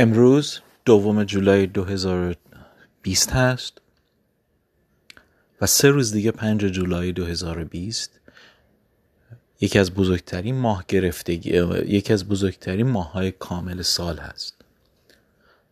امروز دوم جولای 2020 هست و سه روز دیگه پنج جولای 2020 یکی از بزرگترین ماه گرفتگی یکی از بزرگترین ماه های کامل سال هست.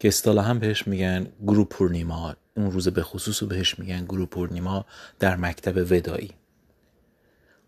که اصطلاحا هم بهش میگن گرو پورنیما اون روز به خصوص بهش میگن گرو پورنیما در مکتب ودایی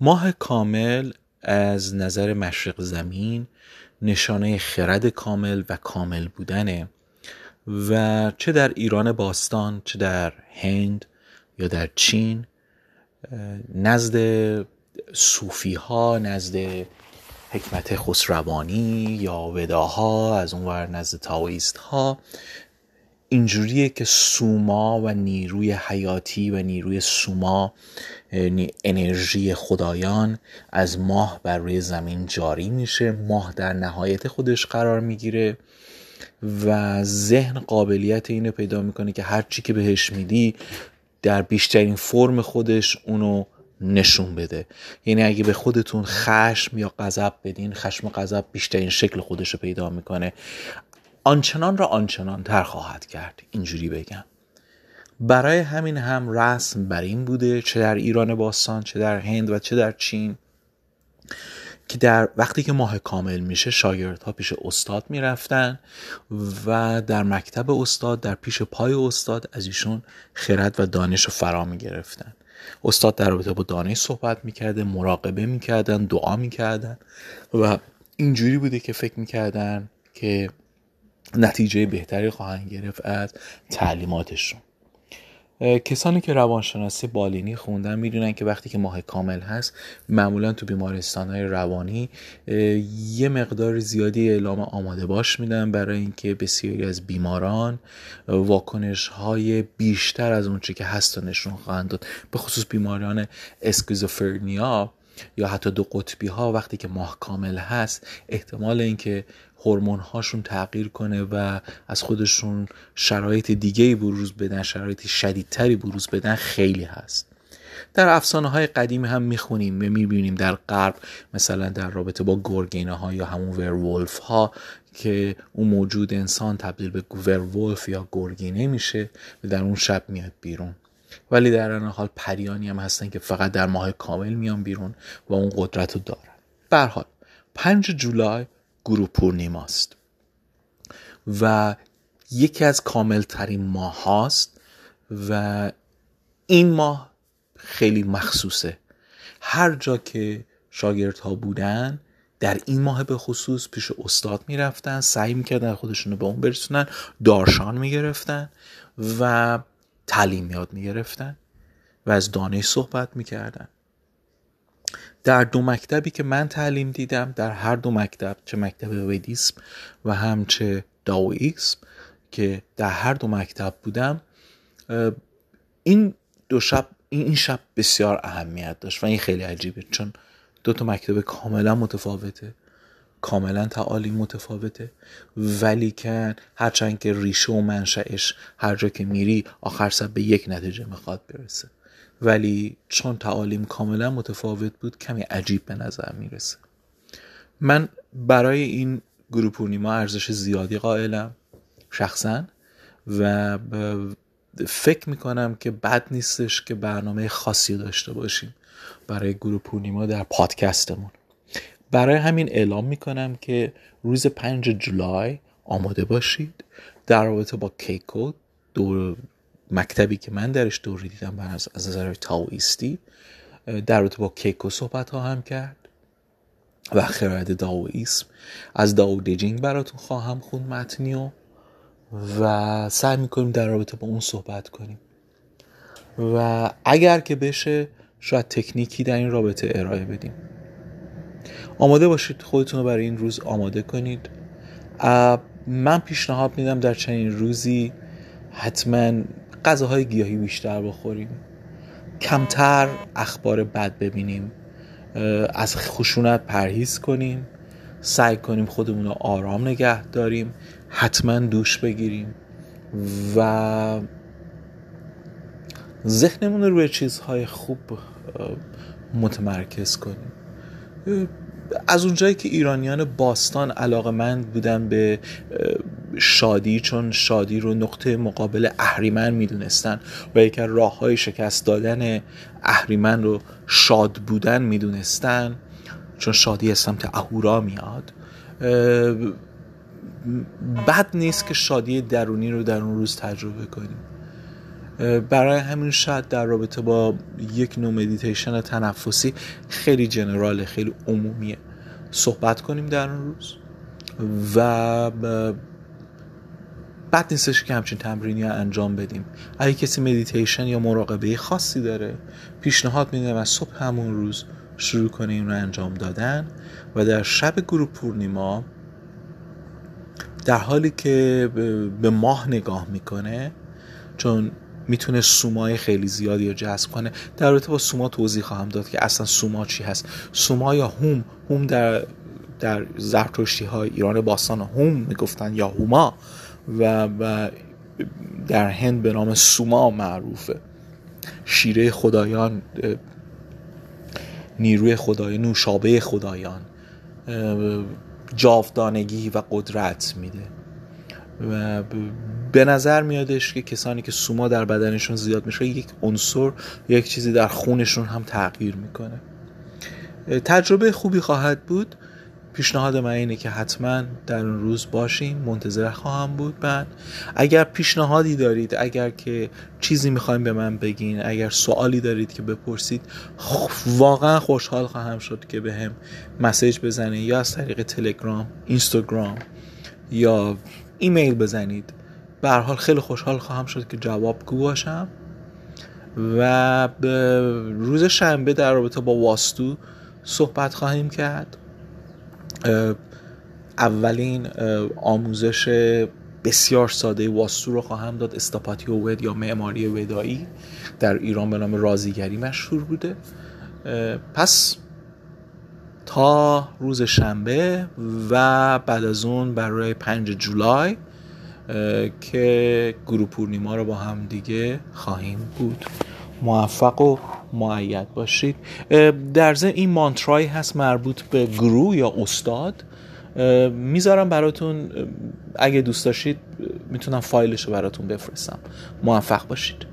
ماه کامل از نظر مشرق زمین نشانه خرد کامل و کامل بودنه. و چه در ایران باستان چه در هند یا در چین نزد صوفی ها نزد حکمت خسروانی یا وداها از اونور نزد تاویست ها اینجوریه که سوما و نیروی حیاتی و نیروی سوما انرژی خدایان از ماه بر روی زمین جاری میشه. ماه در نهایت خودش قرار می‌گیره و ذهن قابلیت اینو پیدا می‌کنه که هر چی که بهش میدی در بیشترین فرم خودش اونو نشون بده. یعنی اگه به خودتون خشم یا غضب بدین خشم و غضب بیشترین شکل خودش رو پیدا می‌کنه. آنچنان را آنچنان تر خواهد کرد. اینجوری بگم. برای همین هم رسم بر این بوده چه در ایران باستان چه در هند و چه در چین که در وقتی که ماه کامل میشه شاگردها پیش استاد می‌رفتن و در مکتب استاد در پیش پای استاد از ایشون خرد و دانش رو فرا می‌گرفتن. استاد در رابطه با دانش صحبت می‌کرده مراقبه می‌کردن دعا می‌کردن و اینجوری بوده که فکر می‌کردن که نتیجه بهتری خواهند گرفت از تعلیماتشون. کسانی که روانشناسی بالینی خوندن می‌دونن که وقتی که ماه کامل هست معمولا تو بیمارستان های روانی یه مقدار زیادی اعلام آماده باش میدن برای اینکه بسیاری از بیماران واکنش های بیشتر از اونچه که هست نشون خواهند داد. به خصوص بیماران اسکیزوفرنیا یا حتی دو قطبی ها وقتی که ماه کامل هست احتمال اینکه هورمون هاشون تغییر کنه و از خودشون شرایط دیگه بروز بدن شرایط شدیدتری بروز بدن خیلی هست. در افسانه های قدیم هم می‌خونیم و می‌بینیم در غرب مثلا در رابطه با گرگینه ها یا همون ورولف ها که اون موجود انسان تبدیل به ورولف یا گرگینه میشه و در اون شب میاد بیرون. ولی در این حال پریانی هم هستن که فقط در ماه کامل میان بیرون و اون قدرت رو دارن. برحال پنج جولای گرو پورنیماست و یکی از کامل ترین ماه هاست و این ماه خیلی مخصوصه. هر جا که ها بودن در این ماه به خصوص پیش استاد می‌رفتن سعی می‌کردن خودشون رو به اون برسونن دارشان می‌گرفتن و تعلیم یاد می‌گرفتن و از دانش صحبت می‌کردن. در دو مکتبی که من تعلیم دیدم در هر دو مکتب چه مکتب ودیسم و هم چه داویسم که در هر دو مکتب بودم این دو شب این شب بسیار اهمیت داشت و این خیلی عجیبه چون دو تا مکتب کاملا متفاوته. کاملا تعالیم متفاوته. ولی که هرچند که ریشه و منشأش هر جا که میری آخر سر به یک نتیجه می‌خواد برسه. ولی چون تعالیم کاملا متفاوت بود کمی عجیب به نظر می‌رسه. من برای این گروپونیما ارزش زیادی قائلم شخصا و فکر می‌کنم که بد نیستش که برنامه خاصی داشته باشیم برای گروپونیما در پادکستمون. برای همین اعلام می‌کنم که روز 5 جولای آماده باشید. در رابطه با کیکو دور مکتبی که من درش دوری دیدم از نظر تاویستی در رابطه با کیکو صحبت هم کرد و خرد داویسم. از داو دیجینگ براتون خواهم خوند متنیو و سعی می‌کنیم در رابطه با اون صحبت کنیم. و اگر که بشه شاید تکنیکی در این رابطه ارائه بدیم. آماده باشید خودتون رو برای این روز آماده کنید. من پیشنهاد میدم در چنین روزی حتما غذاهای گیاهی بیشتر بخوریم. کمتر اخبار بد ببینیم. از خشونت پرهیز کنیم. سعی کنیم خودمون رو آرام نگه داریم. حتما دوش بگیریم. و ذهنمون رو روی چیزهای خوب متمرکز کنیم. از اونجایی که ایرانیان باستان علاقه مند بودن به شادی چون شادی رو نقطه مقابل اهریمن می‌دونستن و یکی راه های شکست دادن اهریمن رو شاد بودن می‌دونستن چون شادی از سمت اهورا میاد. بد نیست که شادی درونی رو در اون روز تجربه کنیم. برای همین شاید در رابطه با یک نوع مدیتیشن تنفسی خیلی general ه خیلی عمومیه. صحبت کنیم در اون روز؟ و بد نیستش که همچین تمرینی انجام بدیم. اگه کسی مدیتیشن یا مراقبه خاصی داره پیشنهاد میدم از صبح همون روز شروع کنه این رو انجام دادن و در شب گروه پورنیما در حالی که به ماه نگاه می‌کنه چون می‌تونه سومای خیلی زیادی رو جذب کنه. در رابطه با سوما توضیح خواهم داد که اصلا سوما چی هست. سوما یا هوم هوم در در زرتشتی های ایران باستان هوم می‌گفتن یا هوما و, و در هند به نام سوما معروفه. شیره خدایان نیروی خدایان نوشابه خدایان جاودانگی و قدرت میده. و به نظر میادش که کسانی که سوما در بدنشون زیاد میشه یک عنصر یک چیزی در خونشون هم تغییر می‌کنه. تجربه خوبی خواهد بود. پیشنهاد من اینه که حتما در اون روز باشیم منتظر خواهم بود. من اگر پیشنهادی دارید اگر که چیزی می‌خوایم به من بگین اگر سوالی دارید که بپرسید واقعا خوشحال خواهم شد که به هم مسیج بزنید یا از طریق تلگرام اینستاگرام یا ایمیل بزنید. به حال خیلی خوشحال خواهم شد که جوابگو باشم. و به روز شنبه در رابطه با واستو صحبت خواهیم کرد. اولین آموزش بسیار ساده واستو رو خواهم داد استاپاتی و ود یا معماری ودایی. در ایران به نام رازیگری مشهور بوده. پس تا روز شنبه و بعد از اون برای پنج جولای که گروه پورنیما رو با هم دیگه خواهیم بود. موفق و معید باشید. در ضمن این مانترای هست مربوط به گروه یا استاد. می‌ذارم براتون اگه دوست داشتید می‌تونم فایلش رو براتون بفرستم. موفق باشید.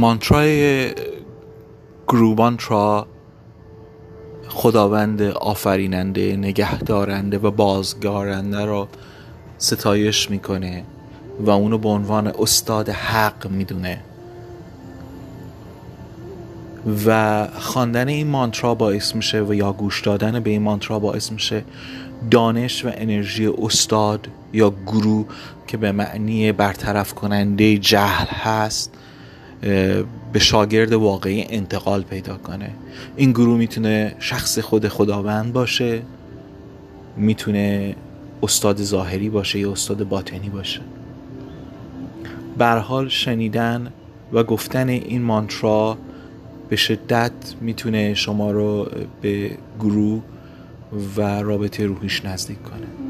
مانترای گروبانترا خداوند آفریننده نگهدارنده و بازگارنده را ستایش می‌کنه و اونو به عنوان استاد حق می‌دونه. و خواندن این مانترا باعث میشه و یا گوش دادن به این مانترا باعث میشه دانش و انرژی استاد یا گرو که به معنی برطرف کننده جهل هست به شاگرد واقعی انتقال پیدا کنه. این گروه می‌تونه شخص خود خداوند باشه می‌تونه استاد ظاهری باشه یا استاد باطنی باشه. حال شنیدن و گفتن این مانترا به شدت می‌تونه شما رو به گروه و رابطه روحیش نزدیک کنه.